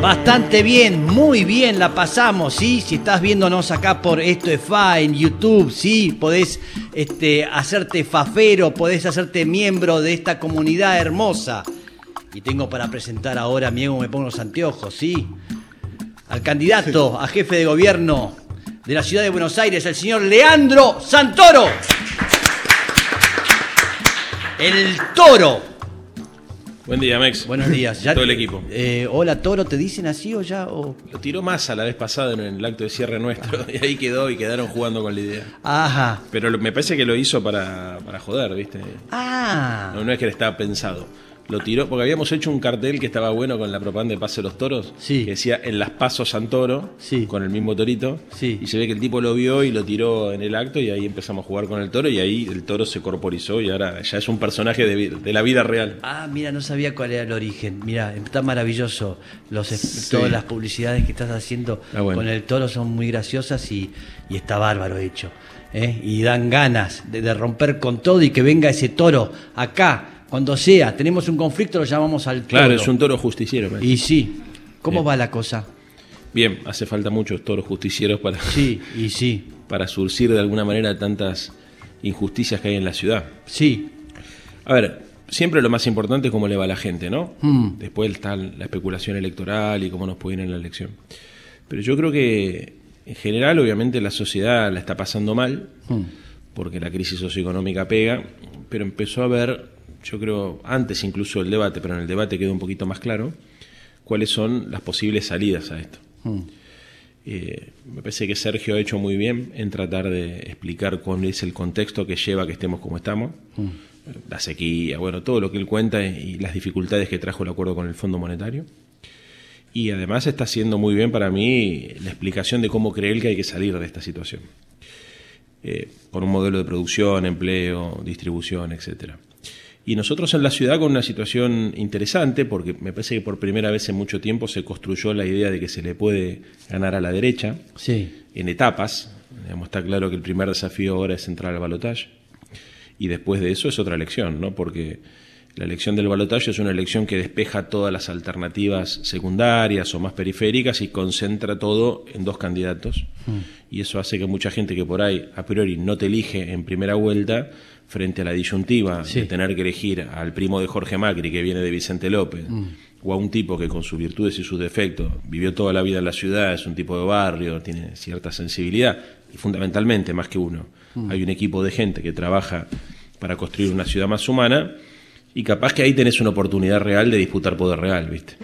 Bastante bien, muy bien la pasamos, ¿sí? Si estás viéndonos acá por Esto es Fa en YouTube, ¿sí? Podés este, hacerte fafero, podés hacerte miembro de esta comunidad hermosa. Y tengo para presentar ahora, Miego, me pongo los anteojos, ¿sí? Al candidato a jefe de gobierno de la ciudad de Buenos Aires, el señor Leandro Santoro. El toro. Buen día, Mex. Buenos días. Todo el equipo. Eh, hola, Toro, ¿te dicen así o ya? O... Lo tiró más a la vez pasada en el acto de cierre nuestro y ahí quedó y quedaron jugando con la idea. Ajá. Pero me parece que lo hizo para, para joder, ¿viste? Ah. No, no es que le estaba pensado. Lo tiró, porque habíamos hecho un cartel que estaba bueno con la propaganda de Pase de los Toros, Sí. que decía en las pasos Santoro, Sí. con el mismo torito, Sí. y se ve que el tipo lo vio y lo tiró en el acto y ahí empezamos a jugar con el toro y ahí el toro se corporizó y ahora ya es un personaje de, la vida real. Ah, mira, no sabía cuál era el origen. Mira, está maravilloso. Los, Todas las publicidades que estás haciendo Ah, bueno. con el toro son muy graciosas y, y está bárbaro hecho. ¿eh? Y dan ganas de, de romper con todo y que venga ese toro acá, cuando sea. Tenemos un conflicto, lo llamamos al toro. Claro, es un toro justiciero. Y sí, ¿cómo Bien. va la cosa? Bien, hace falta muchos toros justicieros para, Sí, y sí, para surcir de alguna manera tantas injusticias que hay en la ciudad. sí. A ver, siempre lo más importante es cómo le va a la gente, ¿no? Mm. Después está la especulación electoral y cómo nos puede ir en la elección. Pero yo creo que en general, obviamente, la sociedad la está pasando mal, Mm. porque la crisis socioeconómica pega, pero empezó a ver, yo creo, antes incluso del debate, pero en el debate quedó un poquito más claro, cuáles son las posibles salidas a esto. Mm. Eh, me parece que Sergio ha hecho muy bien en tratar de explicar cuál es el contexto que lleva a que estemos como estamos. Eh, La sequía, bueno, todo lo que él cuenta y las dificultades que trajo el acuerdo con el Fondo Monetario. Y además está haciendo muy bien para mí la explicación de cómo cree él que hay que salir de esta situación. Eh, con un modelo de producción, empleo, distribución, etcétera. Y nosotros en la ciudad con una situación interesante, porque me parece que por primera vez en mucho tiempo se construyó la idea de que se le puede ganar a la derecha Sí. en etapas. Digamos, está claro que el primer desafío ahora es entrar al balotaje. Y después de eso es otra elección, ¿no? Porque la elección del balotaje es una elección que despeja todas las alternativas secundarias o más periféricas y concentra todo en dos candidatos. Y eso hace que mucha gente que por ahí a priori no te elige en primera vuelta, frente a la disyuntiva Sí. de tener que elegir al primo de Jorge Macri que viene de Vicente López, o a un tipo que con sus virtudes y sus defectos vivió toda la vida en la ciudad, es un tipo de barrio, tiene cierta sensibilidad, y fundamentalmente, más que uno, hay un equipo de gente que trabaja para construir una ciudad más humana, y capaz que ahí tenés una oportunidad real de disputar poder real, ¿viste?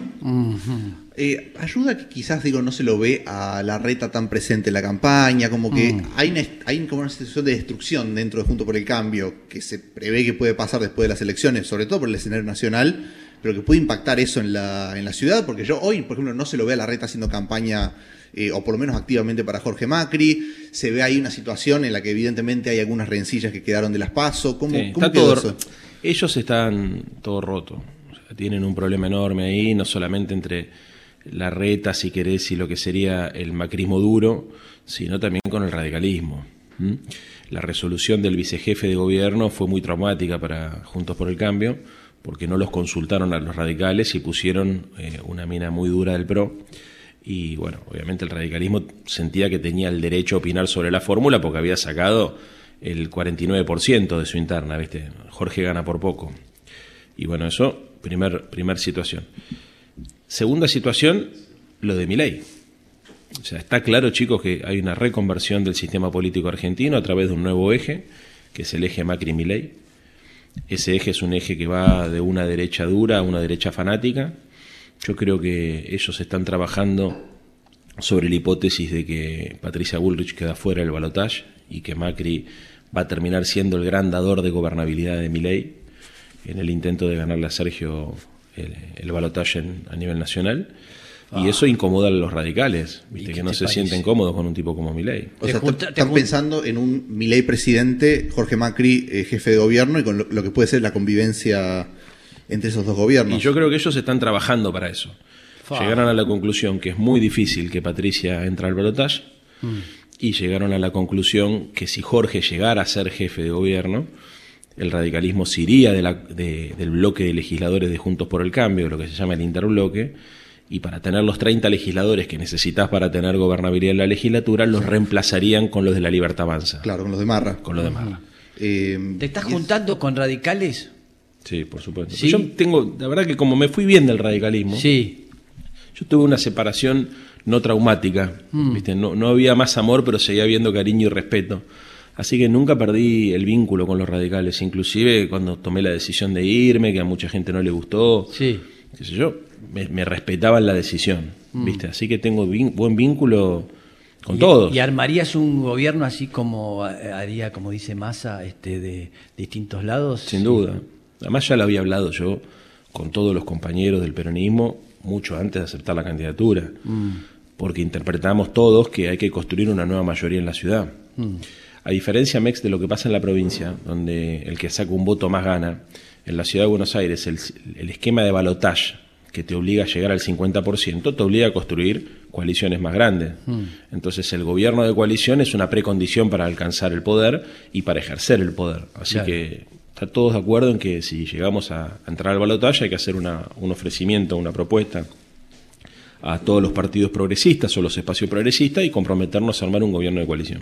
Eh, ayuda que quizás, digo, no se lo ve a la reta tan presente en la campaña, como que Mm. hay, una, hay como una situación de destrucción dentro de Junto por el Cambio, que se prevé que puede pasar después de las elecciones, sobre todo por el escenario nacional, pero que puede impactar eso en la, en la ciudad, porque yo hoy, por ejemplo, no se lo ve a la reta haciendo campaña, eh, o por lo menos activamente para Jorge Macri, se ve ahí una situación en la que evidentemente hay algunas rencillas que quedaron de las PASO, ¿cómo, Sí, cómo está quedó todo- eso? Ellos están todo roto. O sea, tienen un problema enorme ahí, no solamente entre la reta, si querés, y lo que sería el macrismo duro, sino también con el radicalismo. La resolución del vicejefe de gobierno fue muy traumática para Juntos por el Cambio, porque no los consultaron a los radicales y pusieron eh, una mina muy dura del PRO. Y bueno, obviamente el radicalismo sentía que tenía el derecho a opinar sobre la fórmula porque había sacado el 49% de su interna, ¿viste? Jorge gana por poco. Y bueno, eso, primer, primer situación. Segunda situación, lo de Milei. O sea, está claro, chicos, que hay una reconversión del sistema político argentino a través de un nuevo eje, que es el eje Macri-Milei. Ese eje es un eje que va de una derecha dura a una derecha fanática. Yo creo que ellos están trabajando sobre la hipótesis de que Patricia Bullrich queda fuera del balotaje y que Macri va a terminar siendo el gran dador de gobernabilidad de Milei en el intento de ganarle a Sergio el, el balotaje a nivel nacional. Y eso incomoda a los radicales, ¿Y ¿viste? que no se parece? sienten cómodos con un tipo como Milei. O sea, junta- están- pensando en un Milei presidente, Jorge Macri eh, jefe de gobierno y con lo, lo que puede ser la convivencia entre esos dos gobiernos. Y yo creo que ellos están trabajando para eso. Llegaron a la conclusión que es muy difícil que Patricia entre al balotaje Mm. Y llegaron a la conclusión que si Jorge llegara a ser jefe de gobierno, el radicalismo se iría de la- de- del bloque de legisladores de Juntos por el Cambio, lo que se llama el interbloque, y para tener los 30 legisladores que necesitas para tener gobernabilidad en la legislatura, los reemplazarían con los de la Libertad Avanza. Claro, con los de Marra. Con los de Marra. Eh, ¿Te estás es- juntando con radicales? Sí, por supuesto. Sí. Yo tengo, la verdad que como me fui bien del radicalismo, Sí. yo tuve una separación no traumática, ¿viste? No, no había más amor, pero seguía habiendo cariño y respeto. Así que nunca perdí el vínculo con los radicales, inclusive cuando tomé la decisión de irme, que a mucha gente no le gustó, Sí. qué sé yo, me, me respetaban la decisión, ¿viste? Así que tengo vin- buen vínculo con Y- todos. ¿Y armarías un gobierno así como eh, haría, como dice Massa, este, de distintos lados? Sin duda. Además ya lo había hablado yo con todos los compañeros del peronismo mucho antes de aceptar la candidatura, porque interpretamos todos que hay que construir una nueva mayoría en la ciudad. A diferencia, Mex, de lo que pasa en la provincia, donde el que saca un voto más gana, en la ciudad de Buenos Aires el, el esquema de balotage que te obliga a llegar al 50%, te obliga a construir coaliciones más grandes. Entonces el gobierno de coalición es una precondición para alcanzar el poder y para ejercer el poder. Así Claro. que está todos de acuerdo en que si llegamos a, a entrar al balotaje hay que hacer una- un ofrecimiento, una propuesta a todos los partidos progresistas o los espacios progresistas y comprometernos a armar un gobierno de coalición.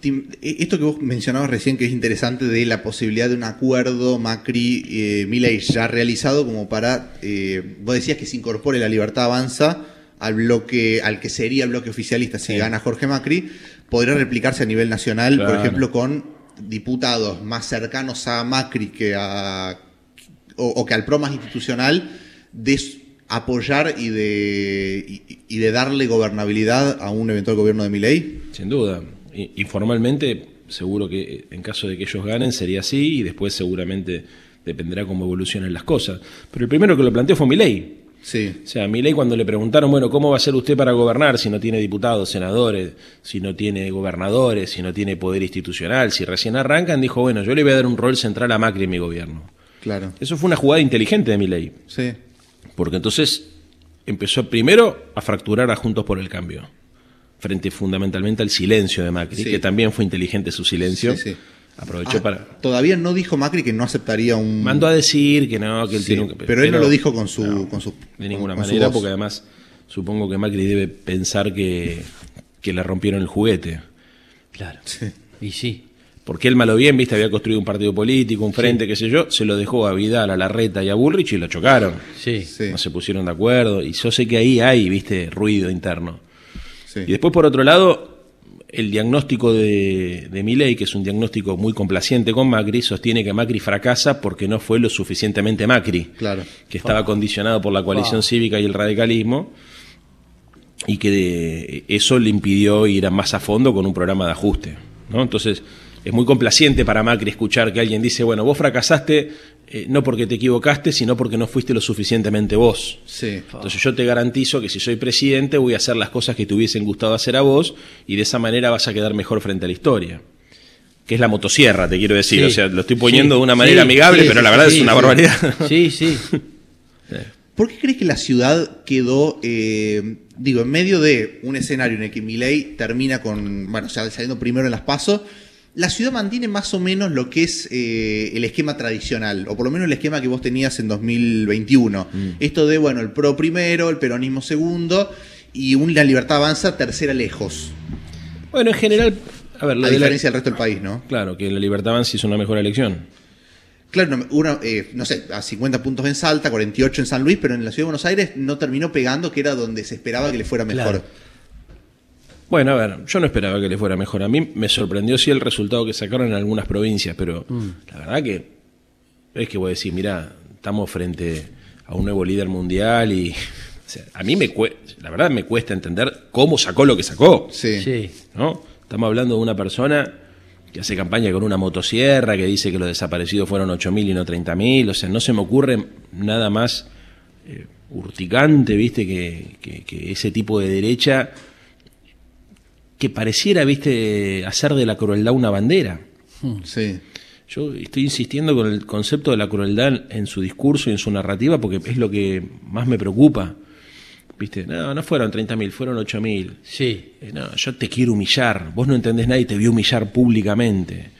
Tim, e- Esto que vos mencionabas recién, que es interesante, de la posibilidad de un acuerdo Macri-Milei ya realizado, como para. eh, vos decías que se incorpore la libertad avanza al bloque, al que sería el bloque oficialista si gana Jorge Macri, podría replicarse a nivel nacional, por ejemplo, con diputados más cercanos a Macri que a. o, o que al PRO más institucional, de apoyar y de, y, y de darle gobernabilidad a un eventual gobierno de Milei. Sin duda. Informalmente, seguro que en caso de que ellos ganen sería así y después seguramente dependerá cómo evolucionen las cosas. Pero el primero que lo planteó fue Milei. Sí. O sea, Milei cuando le preguntaron, bueno, ¿cómo va a ser usted para gobernar si no tiene diputados, senadores, si no tiene gobernadores, si no tiene poder institucional, si recién arrancan? Dijo, bueno, yo le voy a dar un rol central a Macri en mi gobierno. Claro. Eso fue una jugada inteligente de Milei, Sí. Porque entonces empezó primero a fracturar a Juntos por el Cambio, frente fundamentalmente al silencio de Macri, Sí. que también fue inteligente su silencio. Sí, sí. Aprovechó Ah, para... Todavía no dijo Macri que no aceptaría un. Mandó a decir que no, que él Sí, tiene un... pero él no lo dijo con su. con su De ninguna con- manera, porque además supongo que Macri debe pensar que, que le rompieron el juguete. Claro. Sí. Y sí. Porque él, malo bien, viste, había construido un partido político, un frente, qué sé yo, se lo dejó a Vidal, a Larreta y a Bullrich y lo chocaron. Sí. Sí. No se pusieron de acuerdo. Y yo sé que ahí hay, viste, ruido interno. Sí. Y después, por otro lado, el diagnóstico de, de Milei, que es un diagnóstico muy complaciente con Macri, sostiene que Macri fracasa porque no fue lo suficientemente Macri. Claro. que estaba condicionado por la coalición cívica y el radicalismo, y que de- eso le impidió ir a más a fondo con un programa de ajuste. ¿no? Entonces, es muy complaciente para Macri escuchar que alguien dice, bueno, vos fracasaste eh, no porque te equivocaste, sino porque no fuiste lo suficientemente vos. Sí. Entonces yo te garantizo que si soy presidente voy a hacer las cosas que te hubiesen gustado hacer a vos y de esa manera vas a quedar mejor frente a la historia. Que es la motosierra, te quiero decir. Sí. O sea, lo estoy poniendo Sí, de una manera amigable, pero la verdad es una barbaridad. Sí, sí. ¿Por qué crees que la ciudad quedó, eh, digo, en medio de un escenario en el que Milei termina con, bueno, sal- saliendo primero en las pasos? La ciudad mantiene más o menos lo que es eh, el esquema tradicional, o por lo menos el esquema que vos tenías en 2021. Esto de, bueno, el PRO primero, el peronismo segundo, y una libertad avanza tercera lejos. Bueno, en general, a ver, A de la- diferencia del resto del país, ¿no? Claro, que la Libertad Avanza hizo una mejor elección. Claro, no, una, eh, no sé, a 50 puntos en Salta, 48 en San Luis, pero en la ciudad de Buenos Aires no terminó pegando, que era donde se esperaba que le fuera mejor. Claro. Bueno, a ver, yo no esperaba que le fuera mejor. A mí me sorprendió sí el resultado que sacaron en algunas provincias, pero la verdad que es que voy a decir, mira, estamos frente a un nuevo líder mundial y o sea, a mí me la verdad me cuesta entender cómo sacó lo que sacó. Sí. Sí. ¿no? Estamos hablando de una persona que hace campaña con una motosierra, que dice que los desaparecidos fueron 8.000 y no 30.000, o sea, no se me ocurre nada más eh, urticante, viste, que, que- que ese tipo de derecha que pareciera, viste, hacer de la crueldad una bandera. Sí. Yo estoy insistiendo con el concepto de la crueldad en su discurso y en su narrativa porque es lo que más me preocupa. Viste, no, no fueron 30.000, fueron 8.000. Sí. Eh, no, yo te quiero humillar, vos no entendés nada y te a humillar públicamente.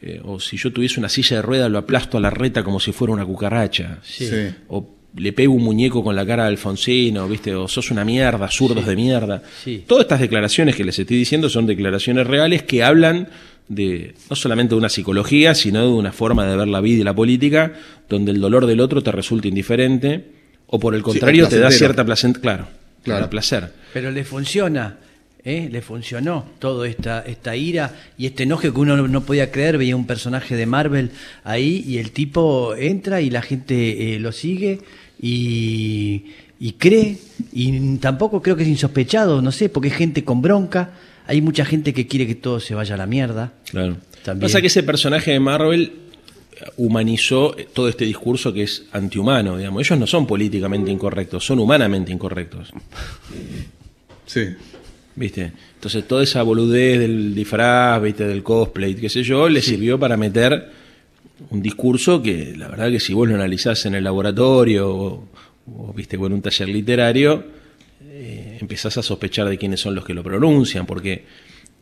Eh, o si yo tuviese una silla de ruedas, lo aplasto a la reta como si fuera una cucaracha. Sí. Sí. O le pego un muñeco con la cara de Alfonsino, ¿viste? O sos una mierda, zurdos de mierda. Sí. Todas estas declaraciones que les estoy diciendo son declaraciones reales que hablan de no solamente de una psicología, sino de una forma de ver la vida y la política, donde el dolor del otro te resulta indiferente, o por el contrario te da cierta placenta, claro, Claro. te da placer. Pero le funciona, ¿eh? le funcionó toda esta, esta ira y este enojo que uno no, no podía creer. Veía un personaje de Marvel ahí y el tipo entra y la gente eh, lo sigue y, y cree. Y tampoco creo que es insospechado, no sé, porque es gente con bronca. Hay mucha gente que quiere que todo se vaya a la mierda. Claro. También. Pasa que ese personaje de Marvel humanizó todo este discurso que es antihumano, digamos. Ellos no son políticamente incorrectos, son humanamente incorrectos. Sí. ¿Viste? Entonces toda esa boludez del disfraz, ¿viste? del cosplay, qué sé yo, le sirvió para meter un discurso que la verdad que si vos lo analizás en el laboratorio o, o, viste con un taller literario, eh, empezás a sospechar de quiénes son los que lo pronuncian, porque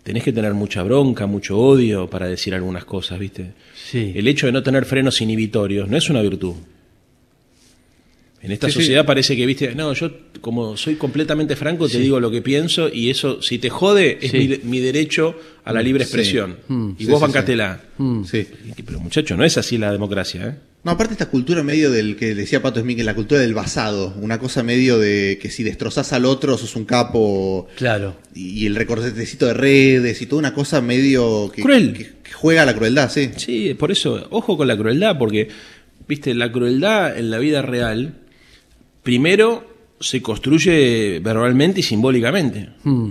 tenés que tener mucha bronca, mucho odio para decir algunas cosas, ¿viste? Sí. El hecho de no tener frenos inhibitorios no es una virtud. En esta Sí, sí. sociedad parece que, viste, no, yo como soy completamente franco, te Sí. digo lo que pienso y eso, si te jode, es Sí. mi, mi derecho a la libre Sí. expresión. Mm. Y Sí, vos sí, bancatela. Sí. Y- Pero muchacho, no es así la democracia, ¿eh? No, aparte esta cultura medio del que decía Pato Smith, la cultura del basado, una cosa medio de que si destrozás al otro sos un capo Claro. y el recortecito de redes y toda una cosa medio que, Cruel. que- que juega a la crueldad, sí. Sí, por eso, ojo con la crueldad, porque, viste, la crueldad en la vida real, primero se construye verbalmente y simbólicamente. Mm.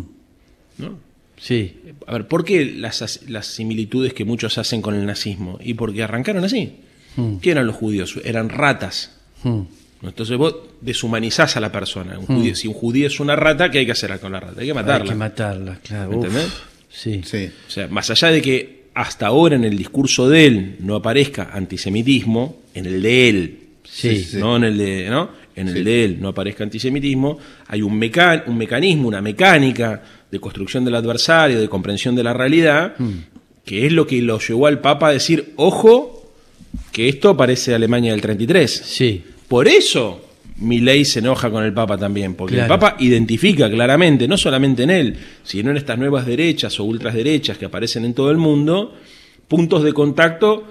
¿no? Sí. A ver, ¿por qué las, as- las similitudes que muchos hacen con el nazismo? Y porque arrancaron así. Mm. ¿Qué eran los judíos? Eran ratas. Mm. ¿no? Entonces vos deshumanizás a la persona. Un judío- si un judío es una rata, ¿qué hay que hacer con la rata? Hay que matarla. Hay que matarla, claro. ¿Me entendés? Sí. Sí. O sea, más allá de que hasta ahora en el discurso de él no aparezca antisemitismo, en el de él, Sí. Sí, sí. no en el de, ¿no? En el Sí. de él no aparezca antisemitismo, hay un, meca- un mecanismo, una mecánica de construcción del adversario, de comprensión de la realidad, Mm. que es lo que lo llevó al Papa a decir, ojo, que esto parece Alemania del 33. Sí. Por eso mi ley se enoja con el Papa también, porque Claro. el Papa identifica claramente, no solamente en él, sino en estas nuevas derechas o ultraderechas que aparecen en todo el mundo, puntos de contacto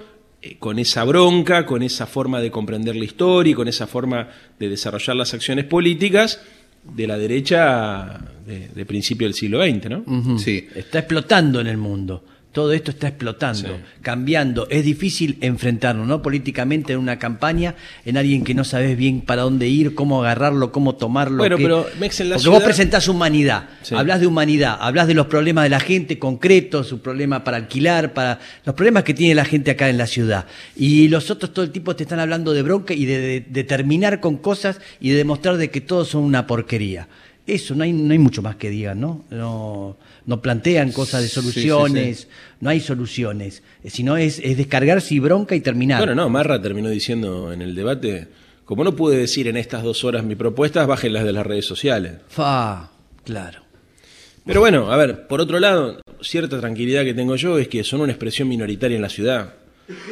con esa bronca, con esa forma de comprender la historia y con esa forma de desarrollar las acciones políticas de la derecha de, de principio del siglo XX, ¿no? Sí. Está explotando en el mundo. Todo esto está explotando, Sí. cambiando. Es difícil enfrentarnos, ¿no? Políticamente en una campaña, en alguien que no sabes bien para dónde ir, cómo agarrarlo, cómo tomarlo. Bueno, pero, Mex, en la Porque vos presentás humanidad, Sí. hablas de humanidad, hablas de los problemas de la gente concretos, su problema para alquilar, para los problemas que tiene la gente acá en la ciudad. Y los otros todo el tiempo te están hablando de bronca y de, de- de terminar con cosas y de demostrar de que todos son una porquería. Eso, no hay, no hay mucho más que digan, ¿no? No, no plantean cosas de Sí, sí, soluciones, no hay soluciones, eh, sino es, es descargarse y bronca y terminar. Bueno, no, Marra terminó diciendo en el debate, como no pude decir en estas dos horas mi propuesta, bájenlas de las redes sociales. Fa, claro. Pero bueno, a ver, por otro lado, cierta tranquilidad que tengo yo es que son una expresión minoritaria en la ciudad.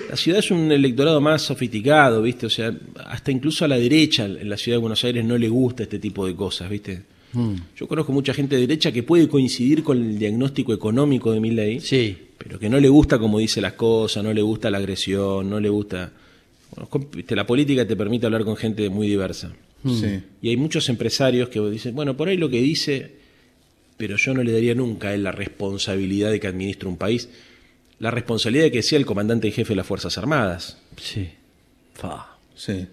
La ciudad es un electorado más sofisticado, ¿viste? O sea, hasta incluso a la derecha en la ciudad de Buenos Aires no le gusta este tipo de cosas, ¿viste? Mm. Yo conozco mucha gente de derecha que puede coincidir con el diagnóstico económico de Milley, Sí, pero que no le gusta cómo dice las cosas, no le gusta la agresión, no le gusta... Bueno, la política te permite hablar con gente muy diversa. Sí. Y hay muchos empresarios que dicen, bueno, por ahí lo que dice, pero yo no le daría nunca a él la responsabilidad de que administre un país, la responsabilidad de que sea el comandante en jefe de las Fuerzas Armadas. sí. Fa. Sí.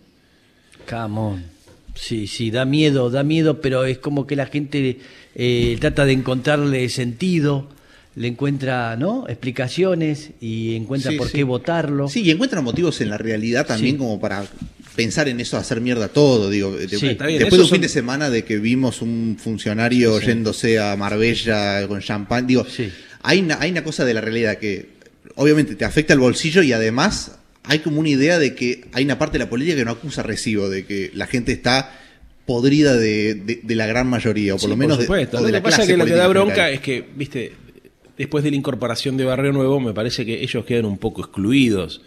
Come on. Sí, sí, da miedo, da miedo, pero es como que la gente eh, trata de encontrarle sentido, le encuentra, ¿no? Explicaciones y encuentra Sí, por sí. qué votarlo. Sí, y encuentran motivos en la realidad también Sí. como para pensar en eso, hacer mierda todo. Digo, de- Sí, está bien, después de un fin de semana de que vimos un funcionario yéndose a Marbella con champán, digo, Sí. hay, una, hay una cosa de la realidad que obviamente te afecta el bolsillo y además hay como una idea de que hay una parte de la política que no acusa recibo, de que la gente está podrida de, de- de la gran mayoría, o por Sí, lo menos de, supuesto. o Lo que la pasa clase es que lo que da bronca general. es que, viste, después de la incorporación de Barrio Nuevo, me parece que ellos quedan un poco excluidos,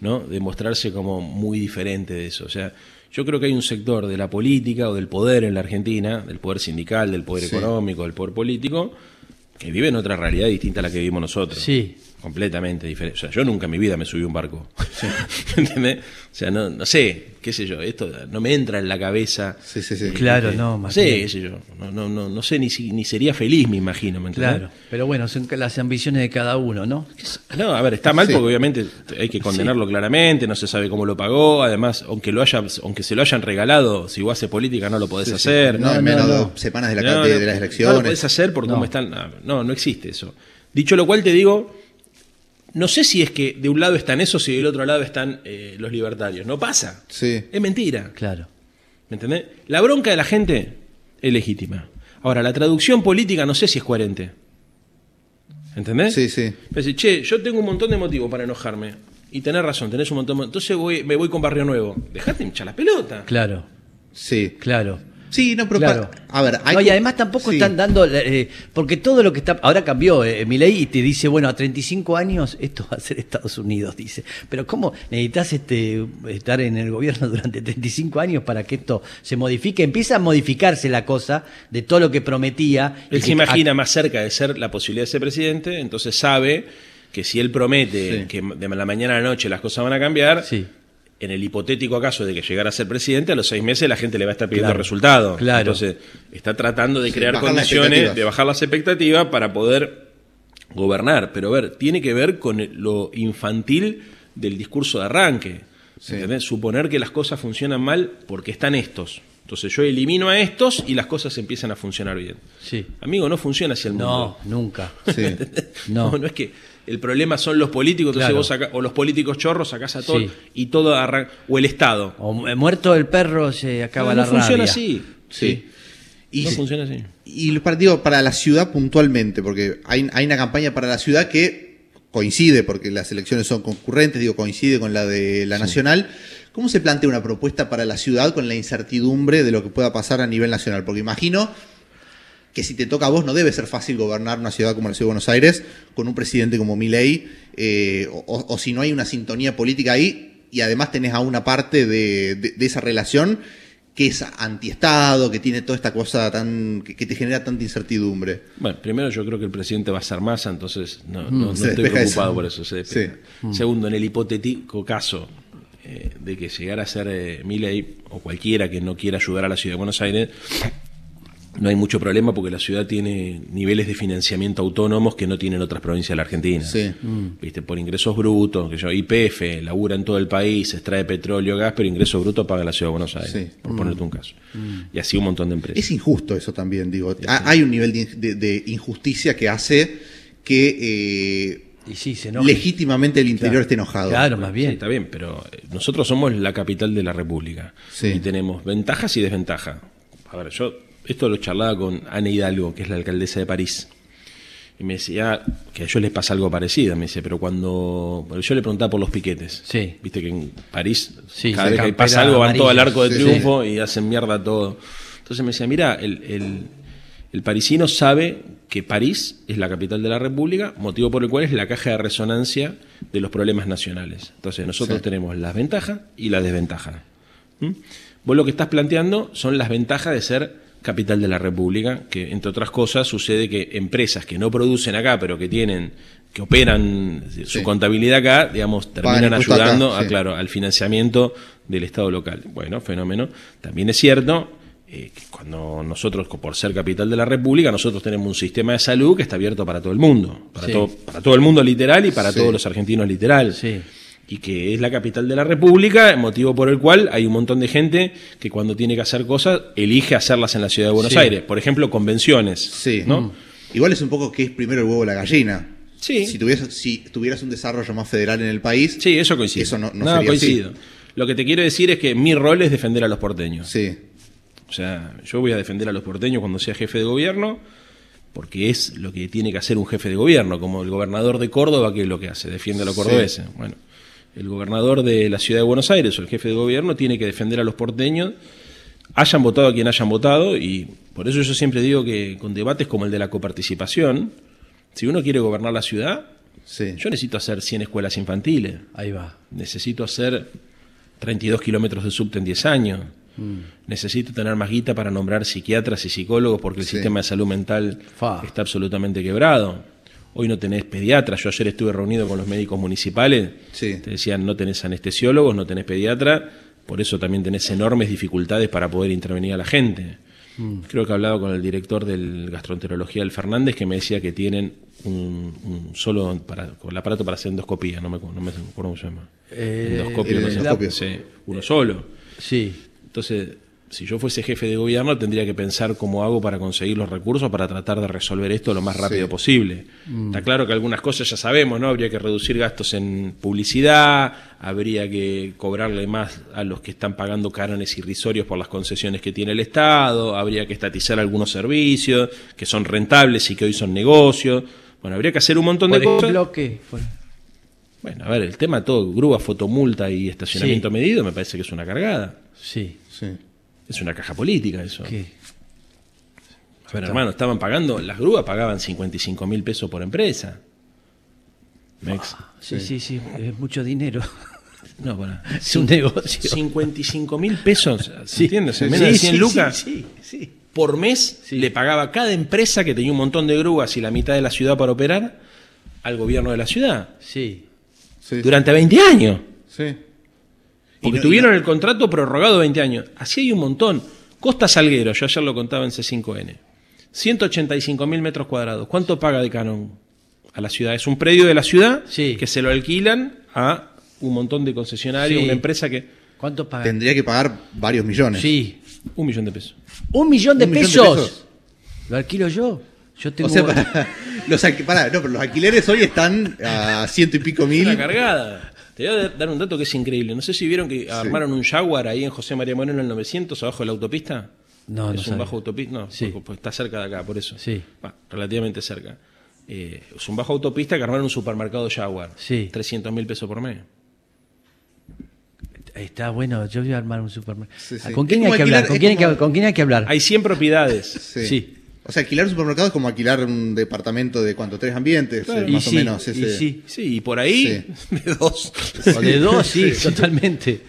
¿no? De mostrarse como muy diferente de eso. O sea, Yo creo que hay un sector de la política o del poder en la Argentina, del poder sindical, del poder Sí. económico, del poder político, que vive en otra realidad distinta a la que vivimos nosotros. Sí. Completamente diferente. O sea, yo nunca en mi vida me subí a un barco. ¿Entendés? O sea, no, no sé, qué sé yo, esto no me entra en la cabeza. Sí, sí, sí. Claro, Eh, no, no más sé, bien. qué sé yo. No, no, no, no sé ni, si- ni sería feliz, me imagino, ¿me entendés? Claro, pero bueno, son las ambiciones de cada uno, ¿no? No, a ver, está mal Sí. porque obviamente hay que condenarlo claramente, no se sabe cómo lo pagó, además, aunque lo haya, aunque se lo hayan regalado, si vos haces política no lo podés Sí, sí. hacer. No, No, en menos no, de no. dos semanas de, la, No, de, no, de las No lo elecciones. podés hacer por cómo No. están. No, no existe eso. Dicho lo cual, te digo, no sé si es que de un lado están esos y del otro lado están eh, los libertarios. No pasa. Sí. Es mentira. Claro. ¿Me entendés? La bronca de la gente es legítima. Ahora, la traducción política no sé si es coherente. ¿Entendés? Sí, sí. Me dice, che, yo tengo un montón de motivos para enojarme. Y tenés razón, tenés un montón de Entonces voy, me voy con Barrio Nuevo. Dejate hinchar la pelota. Claro, Sí. claro. Sí, no, pero Claro. a ver, hay No, y además tampoco sí. están dando, eh, porque todo lo que está, ahora cambió eh, mi ley y te dice, bueno, a 35 años esto va a ser Estados Unidos, dice. Pero ¿cómo necesitas este, estar en el gobierno durante 35 años para que esto se modifique? Empieza a modificarse la cosa de todo lo que prometía. y Él que- se imagina más cerca de ser la posibilidad de ser presidente, entonces sabe que si él promete Sí. que de la mañana a la noche las cosas van a cambiar, Sí. En el hipotético caso de que llegara a ser presidente, a los seis meses la gente le va a estar pidiendo Claro, resultados. claro. Entonces, está tratando de crear condiciones, de bajar las expectativas para poder gobernar. Pero a ver, tiene que ver con lo infantil del discurso de arranque. Sí. ¿entendés? Suponer que las cosas funcionan mal porque están estos. Entonces yo elimino a estos y las cosas empiezan a funcionar bien. Sí. Amigo, no funciona así el mundo. No, nunca. Sí. No. No, no es que el problema son los políticos, entonces Claro. vos saca- o los políticos chorros sacás a todos Sí. y todo arranca, o el Estado. O mu- muerto el perro se acaba no, la no funciona rabia. así. Sí. Y, no funciona así. y los partidos para la ciudad puntualmente, porque hay, hay una campaña para la ciudad que coincide, porque las elecciones son concurrentes, digo, coincide con la de la nacional. ¿Cómo se plantea una propuesta para la ciudad con la incertidumbre de lo que pueda pasar a nivel nacional? Porque imagino que si te toca a vos no debe ser fácil gobernar una ciudad como la Ciudad de Buenos Aires con un presidente como Milei, eh, o, o si no hay una sintonía política ahí y además tenés a una parte de, de- de esa relación que es antiestado, que tiene toda esta cosa tan que, que te genera tanta incertidumbre. Bueno, primero yo creo que el presidente va a ser masa, entonces no, Mm, estoy preocupado eso. por eso. se despeja. Segundo, en el hipotético caso eh, de que llegara a ser eh, Milei o cualquiera que no quiera ayudar a la ciudad de Buenos Aires, no hay mucho problema porque la ciudad tiene niveles de financiamiento autónomos que no tienen otras provincias de la Argentina. Sí. Viste, por ingresos brutos, que yo, IPF, labura en todo el país, extrae petróleo, gas, pero ingresos brutos paga la ciudad de Buenos Aires, Sí. por ponerte un caso. Y así un montón de empresas. Es injusto eso también, digo. Ha- Hay un nivel de, de- de injusticia que hace que eh, Y sí, se legítimamente el interior Claro. esté enojado. Claro, más Sí, bien. está bien, pero eh, nosotros somos la capital de la República Sí. y tenemos ventajas y desventajas. A ver, yo esto lo charlaba con Ana Hidalgo, que es la alcaldesa de París. Y me decía que a ellos les pasa algo parecido. Me dice, pero cuando. bueno, Yo le preguntaba por los piquetes. Sí. Viste que en París, Sí, cada vez que pasa algo, van todo al arco de Sí, triunfo y hacen mierda todo. Entonces me decía, mira, el, el- el parisino sabe que París es la capital de la República, motivo por el cual es la caja de resonancia de los problemas nacionales. Entonces nosotros Sí. tenemos las ventajas y las desventajas. ¿Mm? Vos lo que estás planteando son las ventajas de ser capital de la República, que entre otras cosas sucede que empresas que no producen acá, pero que tienen, que operan su Sí. contabilidad acá, digamos, terminan acá, ayudando a, sí. claro, al financiamiento del Estado local. Bueno, fenómeno. También es cierto eh, que cuando nosotros, por ser capital de la República, nosotros tenemos un sistema de salud que está abierto para todo el mundo, para, Sí. todo, para todo el mundo literal y para todos los argentinos literal Sí. Y que es la capital de la República, motivo por el cual hay un montón de gente que cuando tiene que hacer cosas elige hacerlas en la ciudad de Buenos Sí. Aires. Por ejemplo, convenciones. Sí. ¿no? Igual es un poco que es primero el huevo o la gallina. Sí. Si tuvieras, si tuvieras un desarrollo más federal en el país, Sí, eso coincide. Eso no- no sería coincido. Lo que te quiero decir es que mi rol es defender a los porteños. sí. O sea, yo voy a defender a los porteños cuando sea jefe de gobierno, porque es lo que tiene que hacer un jefe de gobierno, como el gobernador de Córdoba, que es lo que hace, defiende a los Sí. cordobeses. Bueno, el gobernador de la ciudad de Buenos Aires o el jefe de gobierno tiene que defender a los porteños, hayan votado a quien hayan votado, y por eso yo siempre digo que con debates como el de la coparticipación, si uno quiere gobernar la ciudad, Sí. yo necesito hacer 100 escuelas infantiles Ahí va. necesito hacer 32 kilómetros de subte en 10 años. Necesito tener más guita para nombrar psiquiatras y psicólogos porque el Sí. sistema de salud mental Fa. está absolutamente quebrado. Hoy no tenés pediatras. Yo ayer estuve reunido con los médicos municipales. Sí. Te decían, no tenés anestesiólogos, no tenés pediatra. Por eso también tenés enormes dificultades para poder intervenir a la gente. Creo que he hablado con el director del gastroenterología, el Fernández, que me decía que tienen un, un solo para, con el aparato para hacer endoscopía. No me, acu- no me acuerdo cómo se llama. Eh, endoscopio, el no sé. Sí, uno solo. Sí. Entonces, si yo fuese jefe de gobierno, tendría que pensar cómo hago para conseguir los recursos para tratar de resolver esto lo más rápido Sí. posible. Está claro que algunas cosas ya sabemos, ¿no? Habría que reducir gastos en publicidad, habría que cobrarle más a los que están pagando cánones irrisorios por las concesiones que tiene el Estado, habría que estatizar algunos servicios que son rentables y que hoy son negocios. Bueno, habría que hacer un montón Por de cosas. ¿qué? Bueno, a ver, el tema todo, grúa, fotomulta y estacionamiento Sí. medido, me parece que es una cargada. Sí. Sí. Es una caja política eso. ¿Qué? A ver, hermano, estaban pagando, las grúas pagaban 55 mil pesos por empresa. Mex. Sí, sí, sí, es mucho dinero. No, para. Es un negocio. 55 mil pesos, Sí. ¿entiendes? Sí, Menos de sí, 100 sí, lucas Sí, sí. por mes Sí. le pagaba cada empresa que tenía un montón de grúas y la mitad de la ciudad para operar al gobierno de la ciudad. Sí. Sí. Durante 20 años. Sí. Porque Y no- tuvieron el contrato prorrogado 20 años. Así hay un montón. Costa Salguero, yo ayer lo contaba en C5N. 185 mil metros cuadrados. ¿Cuánto paga de canon a la ciudad? Es un predio de la ciudad Sí. que se lo alquilan a un montón de concesionarios, Sí. una empresa que... ¿Cuánto paga? Tendría que pagar varios millones. Sí. Un millón de pesos. Un millón de, ¿Un millón de pesos. ¿Lo alquilo yo? Yo tengo. O sea, para, los, alqui- pará, no, pero los alquileres hoy están a ciento y pico mil. Una cargada. Te voy a dar un dato que es increíble. No sé si vieron que armaron un Jaguar ahí en José María Moreno en el 900, abajo de la autopista. No, no Es un sabía. bajo autopista. No, Sí. porque- porque está cerca de acá, por eso. Sí. Va, relativamente cerca. Eh, es un bajo autopista que armaron un supermercado Jaguar. Sí. 300 mil pesos por mes. Está bueno, yo voy a armar un supermercado. Sí, sí. ¿Con quién hay que hablar? alquilar- ¿Con es quién, hay que, como- ¿Con quién hay que hablar? Hay 100 propiedades. Sí. Sí. O sea, alquilar un supermercado es como alquilar un departamento de cuánto, tres ambientes, eh, Y más sí, o menos. y ese- sí. Sí, y por ahí, de dos. O de dos, sí, totalmente.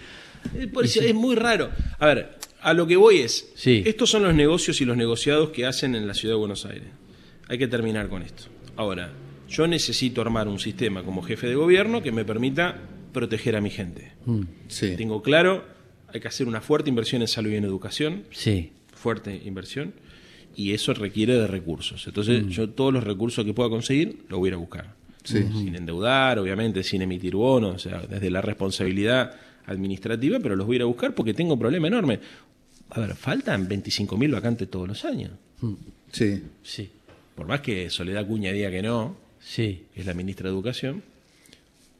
Es, por eso es muy raro. A ver, a lo que voy es, Sí. estos son los negocios y los negociados que hacen en la ciudad de Buenos Aires. Hay que terminar con esto. Ahora, yo necesito armar un sistema como jefe de gobierno que me permita proteger a mi gente. Sí. Tengo claro, hay que hacer una fuerte inversión en salud y en educación, Sí. fuerte inversión, y eso requiere de recursos. Entonces, yo todos los recursos que pueda conseguir, lo voy a ir a buscar. Sí. Sin endeudar, obviamente, sin emitir bonos, o sea, desde la responsabilidad administrativa, pero los voy a ir a buscar porque tengo un problema enorme. A ver, faltan 25.000 vacantes todos los años. Sí. Sí. Por más que Soledad Cuña diga que no, Sí. que es la ministra de Educación,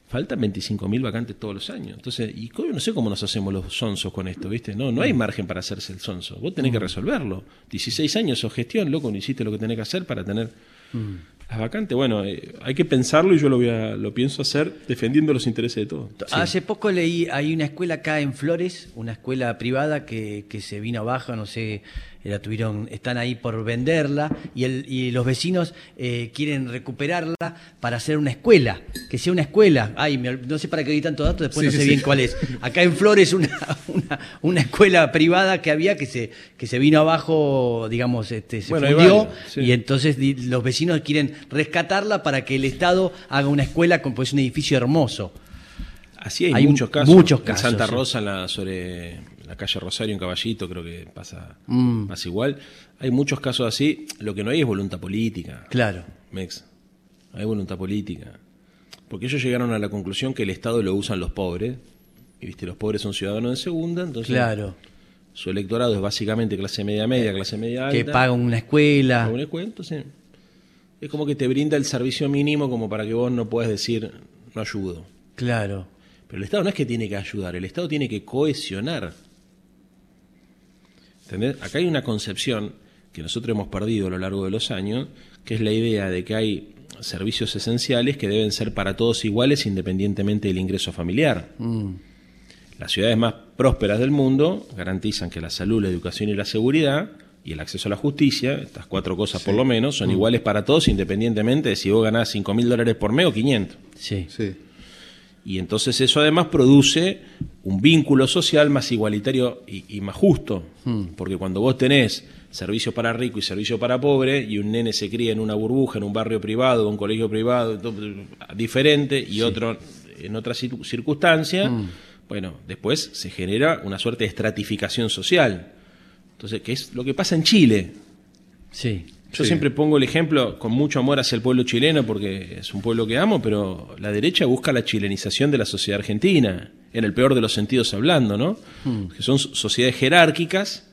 faltan 25.000 vacantes todos los años. Entonces, y no sé cómo nos hacemos los sonsos con esto, ¿viste? No, no hay margen para hacerse el sonso. Vos tenés que resolverlo. 16 años o gestión, loco, no hiciste lo que tenés que hacer para tener las vacantes. Bueno, eh, hay que pensarlo y yo lo, voy a, lo pienso hacer defendiendo los intereses de todos. Hace poco leí, hay una escuela acá en Flores, una escuela privada que, que se vino abajo, no sé, la tuvieron, están ahí por venderla y, el, y los vecinos eh, quieren recuperarla para hacer una escuela, que sea una escuela. Ay, me no sé para qué di tanto dato, después Sí, no sé sí. bien cuál es. Acá en Flores una, una, una escuela privada que había que se, que se vino abajo, digamos, este, se Bueno, fundió y entonces los vecinos quieren rescatarla para que el Estado haga una escuela con pues un edificio hermoso. Así hay, Hay muchos casos. muchos En casos, Santa sí. Rosa, en la, sobre la calle Rosario, en Caballito, creo que pasa, Mm. pasa igual. Hay muchos casos así. Lo que no hay es voluntad política. Claro. Mex. Hay voluntad política. Porque ellos llegaron a la conclusión que el Estado lo usan los pobres. Y viste, los pobres son ciudadanos de segunda, entonces Claro. su electorado es básicamente clase media media, clase media alta. Que pagan una escuela. Paga una escuela, entonces, es como que te brinda el servicio mínimo como para que vos no puedas decir no ayudo. Claro. Pero el Estado no es que tiene que ayudar, el Estado tiene que cohesionar. ¿Entendés? Acá hay una concepción que nosotros hemos perdido a lo largo de los años, que es la idea de que hay servicios esenciales que deben ser para todos iguales independientemente del ingreso familiar. Mm. Las ciudades más prósperas del mundo garantizan que la salud, la educación y la seguridad y el acceso a la justicia, estas cuatro cosas por lo menos, son iguales para todos independientemente de si vos ganás 5 mil dólares por mes o 500. Sí. Sí. Y entonces eso además produce un vínculo social más igualitario y, y más justo. Porque cuando vos tenés servicio para rico y servicio para pobre, y un nene se cría en una burbuja, en un barrio privado, en un colegio privado, diferente, y otro en otra circunstancia, bueno, después se genera una suerte de estratificación social. Entonces, ¿qué es lo que pasa en Chile? Sí. Yo Sí. siempre pongo el ejemplo con mucho amor hacia el pueblo chileno porque es un pueblo que amo, pero la derecha busca la chilenización de la sociedad argentina, en el peor de los sentidos hablando, ¿no? Que son sociedades jerárquicas,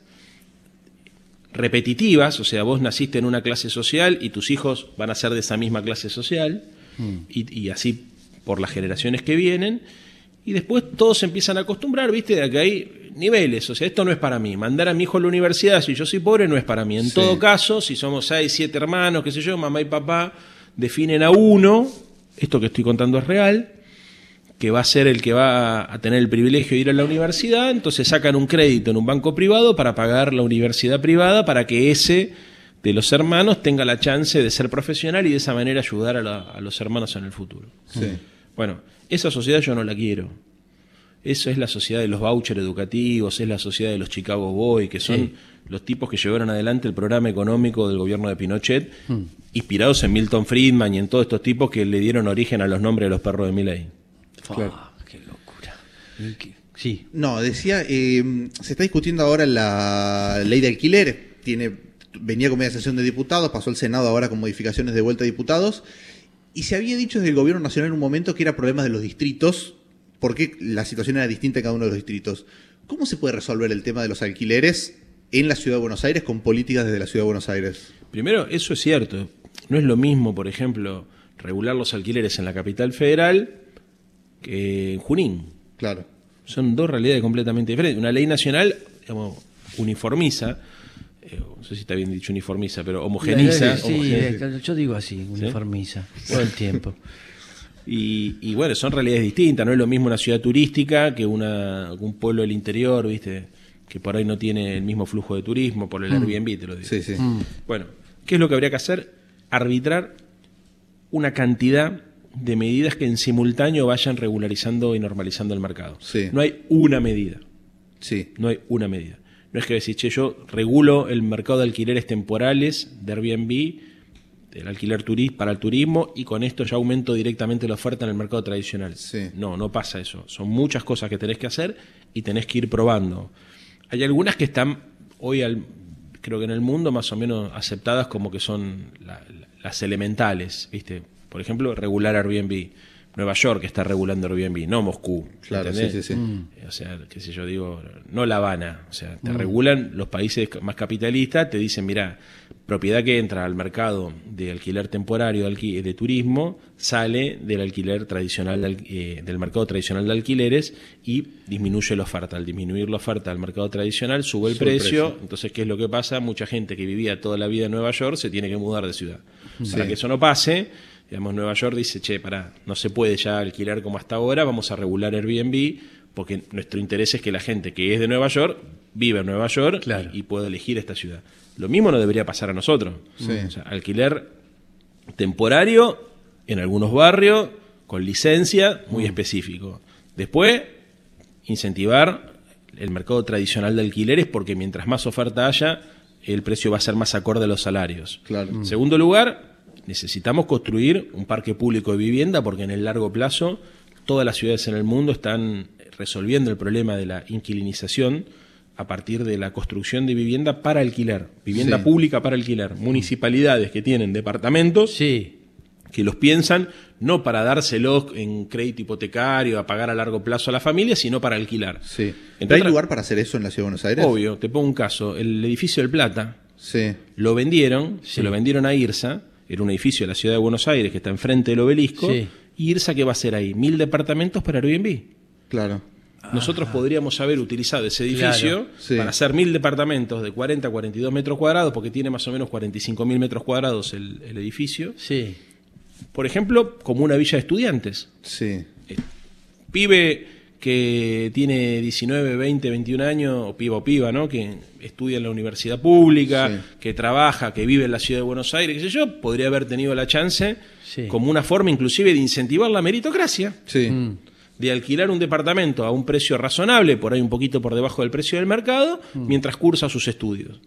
repetitivas, o sea, vos naciste en una clase social y tus hijos van a ser de esa misma clase social, y, y así por las generaciones que vienen, y después todos se empiezan a acostumbrar, ¿viste? De que hay niveles, o sea, esto no es para mí, mandar a mi hijo a la universidad si yo soy pobre no es para mí. En Sí. todo caso, si somos seis, siete hermanos, qué sé yo, mamá y papá definen a uno, esto que estoy contando es real, que va a ser el que va a tener el privilegio de ir a la universidad, entonces sacan un crédito en un banco privado para pagar la universidad privada para que ese de los hermanos tenga la chance de ser profesional y de esa manera ayudar a, la- a los hermanos en el futuro. Sí. Bueno, esa sociedad yo no la quiero. Eso es la sociedad de los vouchers educativos, es la sociedad de los Chicago Boys, que son Sí. los tipos que llevaron adelante el programa económico del gobierno de Pinochet, inspirados en Milton Friedman y en todos estos tipos que le dieron origen a los nombres de los perros de Milley. Claro. Qué locura. Sí. No, decía, eh, se está discutiendo ahora la ley de alquiler. Tiene, venía con media sesión de diputados, pasó al Senado ahora con modificaciones de vuelta a diputados. Y se había dicho desde el gobierno nacional en un momento que era problema de los distritos, porque la situación era distinta en cada uno de los distritos. ¿Cómo se puede resolver el tema de los alquileres en la ciudad de Buenos Aires con políticas desde la ciudad de Buenos Aires? Primero, eso es cierto. No es lo mismo, por ejemplo, regular los alquileres en la capital federal que en Junín. Claro. Son dos realidades completamente diferentes. Una ley nacional digamos, uniformiza, eh, no sé si está bien dicho uniformiza, pero homogeniza. Sí, homogeniza. eh, yo digo así, uniformiza, todo el tiempo. Y, y bueno, son realidades distintas. No es lo mismo una ciudad turística que una, un pueblo del interior, ¿viste? Que por ahí no tiene el mismo flujo de turismo por el Airbnb, te lo digo. Sí, sí. Bueno, ¿qué es lo que habría que hacer? Arbitrar una cantidad de medidas que en simultáneo vayan regularizando y normalizando el mercado. Sí. No hay una medida. Sí. No hay una medida. No es que decir, che, yo regulo el mercado de alquileres temporales de Airbnb, del alquiler para el turismo, y con esto ya aumento directamente la oferta en el mercado tradicional. Sí. No, no pasa eso. Son muchas cosas que tenés que hacer y tenés que ir probando. Hay algunas que están hoy, al- creo que en el mundo, más o menos aceptadas como que son la- la- las elementales, ¿viste? Por ejemplo, regular Airbnb. Nueva York está regulando Airbnb, no Moscú. Claro, ¿entendés? sí, sí, sí. O sea, qué sé yo, digo, no La Habana. O sea, te regulan los países más capitalistas, te dicen, mira, propiedad que entra al mercado de alquiler temporario de, alqui- de turismo sale del alquiler tradicional, de al- eh, del mercado tradicional de alquileres y disminuye la oferta. Al disminuir la oferta del mercado tradicional, sube el Sube el precio. precio. Entonces, ¿qué es lo que pasa? Mucha gente que vivía toda la vida en Nueva York se tiene que mudar de ciudad. Sí. Para que eso no pase, digamos, Nueva York dice, che, pará, no se puede ya alquilar como hasta ahora, vamos a regular Airbnb, porque nuestro interés es que la gente que es de Nueva York viva en Nueva York Claro. y, y pueda elegir esta ciudad. Lo mismo no debería pasar a nosotros. Sí. O sea, alquiler temporario en algunos barrios, con licencia, muy específico. Después, incentivar el mercado tradicional de alquileres, porque mientras más oferta haya, el precio va a ser más acorde a los salarios. Claro. En segundo lugar, necesitamos construir un parque público de vivienda porque en el largo plazo todas las ciudades en el mundo están resolviendo el problema de la inquilinización a partir de la construcción de vivienda para alquiler, vivienda Sí. pública para alquiler, municipalidades que tienen departamentos Sí, que los piensan no para dárselos en crédito hipotecario, a pagar a largo plazo a la familia, sino para alquilar. Sí. Entre ¿Hay lugar para hacer eso en la ciudad de Buenos Aires? Obvio, te pongo un caso, el edificio del Plata, Sí. lo vendieron, se lo vendieron a IRSA, era un edificio de la ciudad de Buenos Aires que está enfrente del obelisco, Sí. y IRSA ¿qué va a hacer ahí? Mil departamentos para Airbnb. Claro. Nosotros podríamos haber utilizado ese edificio Claro, sí. para hacer mil departamentos de 40 a 42 metros cuadrados, porque tiene más o menos 45 mil metros cuadrados el, el edificio. sí. Por ejemplo, como una villa de estudiantes. Sí. Pibe que tiene 19, 20, 21 años, o piba o piba, ¿no? Que estudia en la universidad pública, Sí. que trabaja, que vive en la ciudad de Buenos Aires, qué sé yo, podría haber tenido la chance Sí. como una forma inclusive de incentivar la meritocracia. Sí. Mm. de alquilar un departamento a un precio razonable, por ahí un poquito por debajo del precio del mercado, mientras cursa sus estudios.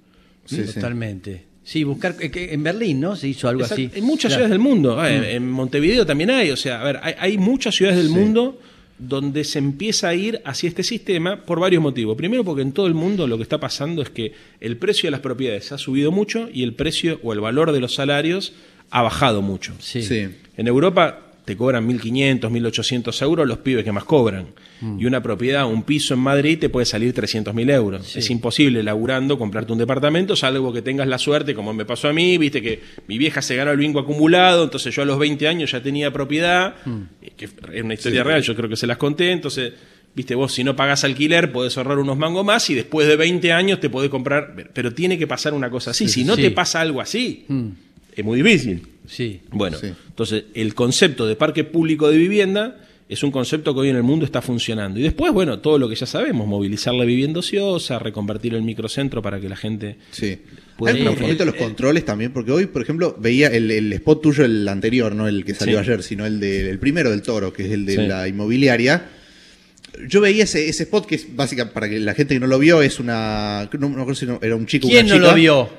Sí, sí. Totalmente. Sí, buscar. eh, En Berlín, ¿no? Se hizo algo Exacto. así. En muchas Claro. ciudades del mundo. Ah, en- En Montevideo también hay. O sea, a ver, hay, hay muchas ciudades del Sí. mundo donde se empieza a ir hacia este sistema por varios motivos. Primero, porque en todo el mundo lo que está pasando es que el precio de las propiedades ha subido mucho y el precio o el valor de los salarios ha bajado mucho. Sí. Sí. En Europa te cobran 1.500, 1.800 euros los pibes que más cobran. Mm. Y una propiedad, un piso en Madrid, te puede salir 300.000 euros. Sí. Es imposible, laburando, comprarte un departamento, salvo que tengas la suerte, como me pasó a mí, viste que mi vieja se ganó el bingo acumulado, entonces yo a los 20 años ya tenía propiedad, Mm. eh, que es una historia real, yo creo que se las conté, entonces... Viste, vos si no pagas alquiler podés ahorrar unos mangos más y después de 20 años te podés comprar, pero tiene que pasar una cosa así. si no sí. te pasa algo así, Mm. Es muy difícil. Sí. Bueno, Sí. entonces el concepto de parque público de vivienda es un concepto que hoy en el mundo está funcionando. Y después, bueno, todo lo que ya sabemos, movilizar la vivienda ociosa, reconvertir el microcentro para que la gente... Sí. Puede Hay un los controles también, porque hoy, por ejemplo, veía el, el spot tuyo, el anterior, no el que salió Sí. ayer, sino el, de- el primero del toro, que es el de Sí. la inmobiliaria. Yo veía ese, ese spot que es básicamente, para que la gente que no lo vio, es una. No, no recuerdo si no- era un chico ¿Quién una no chica. lo vio?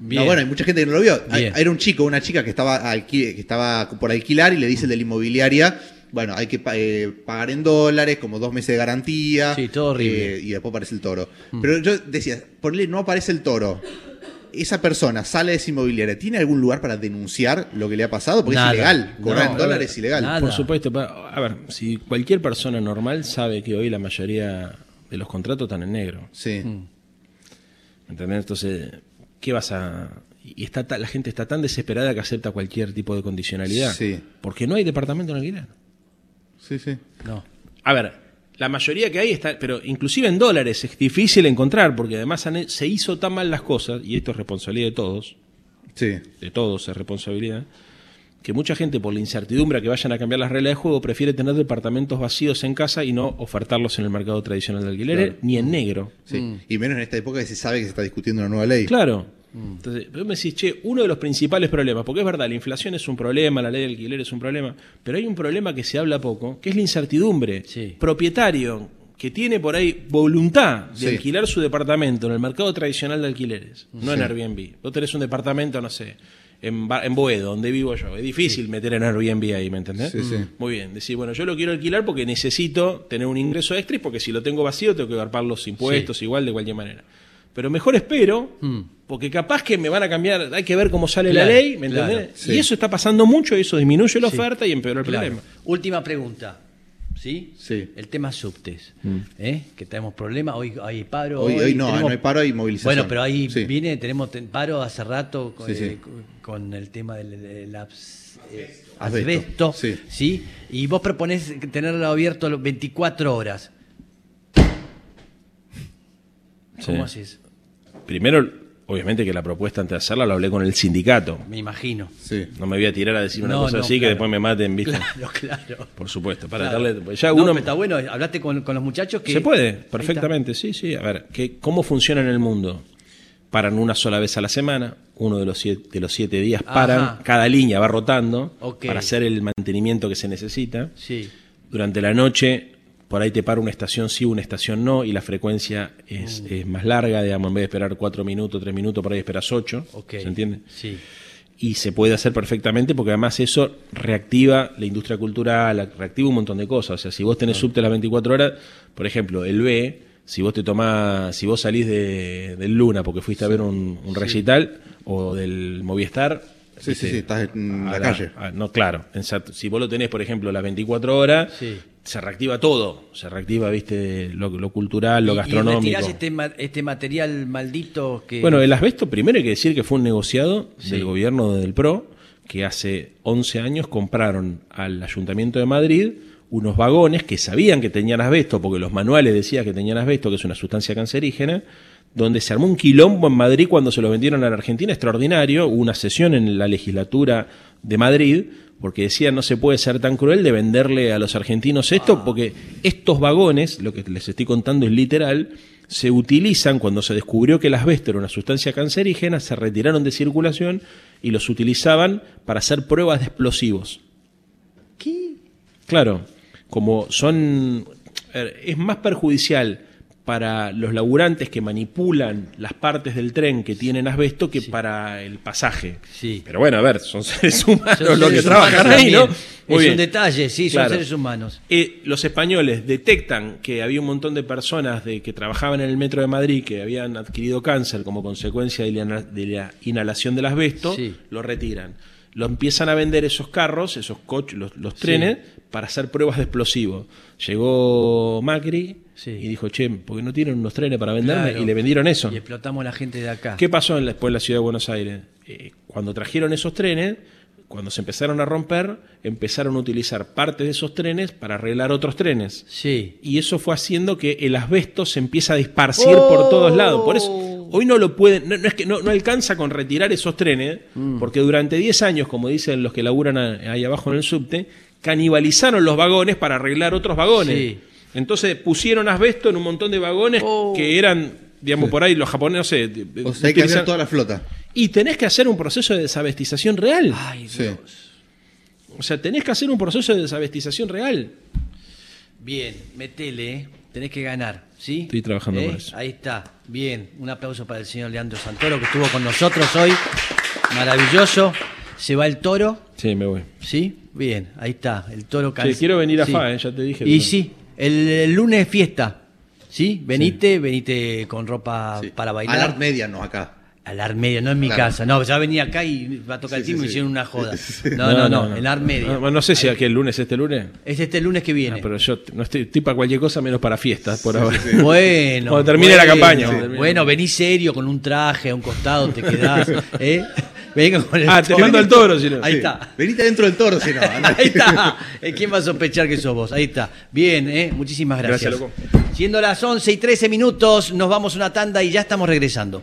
Bien. No, bueno, hay mucha gente que no lo vio. Bien. Era un chico una chica que estaba, alqui- que estaba por alquilar y le dice el de la inmobiliaria, bueno, hay que pa- eh, pagar en dólares, como dos meses de garantía. Sí, todo horrible. eh, y después aparece el toro. Pero yo decía, ponle, no aparece el toro. Esa persona sale de esa inmobiliaria, ¿tiene algún lugar para denunciar lo que le ha pasado? Porque Nada. es ilegal. Cobrar No, en dólares es ilegal. nada. Por supuesto, a ver, si cualquier persona normal sabe que hoy la mayoría de los contratos están en negro. Sí. ¿Entendés? Entonces, ¿qué vas a...? Y está ta- la gente está tan desesperada que acepta cualquier tipo de condicionalidad. Sí. Porque no hay departamento en alquiler. Sí, sí. No. A ver, la mayoría que hay está, pero inclusive en dólares es difícil encontrar, porque además han- se hizo tan mal las cosas, y esto es responsabilidad de todos, Sí. de todos es responsabilidad, que mucha gente por la incertidumbre a que vayan a cambiar las reglas de juego prefiere tener departamentos vacíos en casa y no ofertarlos en el mercado tradicional de alquileres, Claro. ni en negro. sí. Y menos en esta época que se sabe que se está discutiendo una nueva ley. Claro. Entonces, vos me decís, che, uno de los principales problemas, porque es verdad, la inflación es un problema, la ley de alquiler es un problema, pero hay un problema que se habla poco, que es la incertidumbre. Sí. Propietario que tiene por ahí voluntad de Sí. alquilar su departamento en el mercado tradicional de alquileres, no en. Airbnb. Vos tenés un departamento, no sé, en, Ba- en Boedo, donde vivo yo. Es difícil meter en Airbnb ahí, ¿me entendés? Sí, sí. Muy bien. Decir, bueno, yo lo quiero alquilar porque necesito tener un ingreso extra y porque si lo tengo vacío tengo que garpar los impuestos igual de cualquier manera. Pero mejor espero, Mm. porque capaz que me van a cambiar, hay que ver cómo sale Claro, la ley, ¿me claro, entendés? sí. Y eso está pasando mucho y eso disminuye la Sí. oferta y empeora el Claro. problema. Última pregunta. ¿Sí? Sí. El tema subtes. ¿eh? Que tenemos problemas. Hoy hay paro. Hoy, hoy no, tenemos- no hay paro, hay movilización. Bueno, pero ahí Sí. viene, tenemos ten- paro hace rato con, Sí, sí. eh, con- el tema del, del abs- eh, Asbesto, asbesto. sí. Sí. Y vos proponés tenerlo abierto las 24 horas. ¿Cómo Sí. haces? Primero, obviamente que la propuesta antes de hacerla la hablé con el sindicato. Me imagino. Sí. No me voy a tirar a decir una No, cosa no, así que después me maten, ¿viste? Claro, claro. Por supuesto, para Claro. darle. pues Ya No, uno, está bueno, hablaste con, con los muchachos que... Se puede, perfectamente, sí, sí. A ver, ¿qué, ¿cómo funciona en el mundo? Paran una sola vez a la semana, uno de los siete, de los siete días paran, Ajá. cada línea va rotando para hacer el mantenimiento que se necesita. Sí. Durante la noche, por ahí te para una estación sí, una estación no, y la frecuencia es, Mm. es más larga, digamos, en vez de esperar cuatro minutos, tres minutos, por ahí esperas ocho. Ok. ¿Se entiende? Sí. y se puede hacer perfectamente porque además eso reactiva la industria cultural, reactiva un montón de cosas. O sea, si vos tenés subte las 24 horas, por ejemplo, el B, si vos te tomás, si vos salís de, del Luna porque fuiste a ver un, un recital o del Movistar. Sí, sí, viste, sí, estás en la calle. a- no, claro. exacto. Si vos lo tenés, por ejemplo, las 24 horas, Sí. Se reactiva todo. Se reactiva, viste, lo, lo cultural, lo Y- gastronómico. Y este, este material maldito que... Bueno, el asbesto, primero hay que decir que fue un negociado Sí. del gobierno del PRO, que hace 11 años compraron al Ayuntamiento de Madrid unos vagones que sabían que tenían asbesto, porque los manuales decían que tenían asbesto, que es una sustancia cancerígena, donde se armó un quilombo en Madrid cuando se lo vendieron a la Argentina extraordinario, hubo una sesión en la legislatura de Madrid, porque decían no se puede ser tan cruel de venderle a los argentinos esto, porque estos vagones, lo que les estoy contando es literal, se utilizan cuando se descubrió que el asbesto era una sustancia cancerígena, se retiraron de circulación y los utilizaban para hacer pruebas de explosivos. ¿Qué? Claro. como son, es más perjudicial para los laburantes que manipulan las partes del tren que tienen asbesto que para el pasaje. Sí. Pero bueno, a ver, son seres humanos Son los que trabajan ahí, ¿no? Muy es bien. un detalle, sí, son seres humanos. Eh, los españoles detectan que había un montón de personas de, que trabajaban en el metro de Madrid que habían adquirido cáncer como consecuencia de la, de la inhalación del asbesto, Sí. lo retiran. Lo empiezan a vender esos carros, esos coches, los, los trenes, para hacer pruebas de explosivos. Llegó Macri Sí. y dijo, che, ¿por qué no tienen unos trenes para venderme? Claro. Y le vendieron eso. Y explotamos la gente de acá. ¿Qué pasó en la- después en la ciudad de Buenos Aires? Eh, cuando trajeron esos trenes, cuando se empezaron a romper, empezaron a utilizar partes de esos trenes para arreglar otros trenes. Sí. Y eso fue haciendo que el asbesto se empieza a disparcir por todos lados. Por eso, hoy no lo pueden, no, no es que no, no alcanza con retirar esos trenes, Mm. porque durante 10 años, como dicen los que laburan a- ahí abajo en el subte, canibalizaron los vagones para arreglar otros vagones. Sí. Entonces pusieron asbesto en un montón de vagones Oh. que eran, digamos, por ahí los japoneses. O sea, hay que utilizan- cambiar toda la flota. y tenés que hacer un proceso de desabestización real. Ay, Sí. Dios. O sea, tenés que hacer un proceso de desabestización real. Bien, metele, ¿eh? tenés que ganar, ¿sí? Estoy trabajando ¿Eh? con eso. Ahí está, bien. Un aplauso para el señor Leandro Santoro que estuvo con nosotros hoy. Maravilloso. Se va el toro, Sí, me voy. ¿sí? Bien, ahí está, el toro Sí, cansa- quiero venir a sí. FA, eh, ya te dije. Y pero- sí, el, el lunes fiesta, ¿sí? Venite, venite con ropa Sí. para Al bailar. Art Media, no acá. Al Art Media, no en mi Claro. casa. No, ya venía acá y va a tocar Sí, el timbre y sí, me sí. hicieron una joda. No, no, no, el Art Media. No, no sé si aquí el lunes, este lunes. Es este lunes que viene. Ah, pero yo no estoy, estoy para cualquier cosa menos para fiestas por ahora. Bueno. Cuando termine la campaña. Bueno, vení serio con un traje a un costado, te quedás. ¿eh? Venga con el Ah, te mando al toro, si no. Ahí Sí. está. Venite dentro del toro, si no. Ahí está. Eh, ¿Quién va a sospechar que sos vos? Ahí está. Bien, ¿eh? muchísimas gracias. Gracias, loco. Siendo las 11 y 13 minutos, nos vamos a una tanda y ya estamos regresando.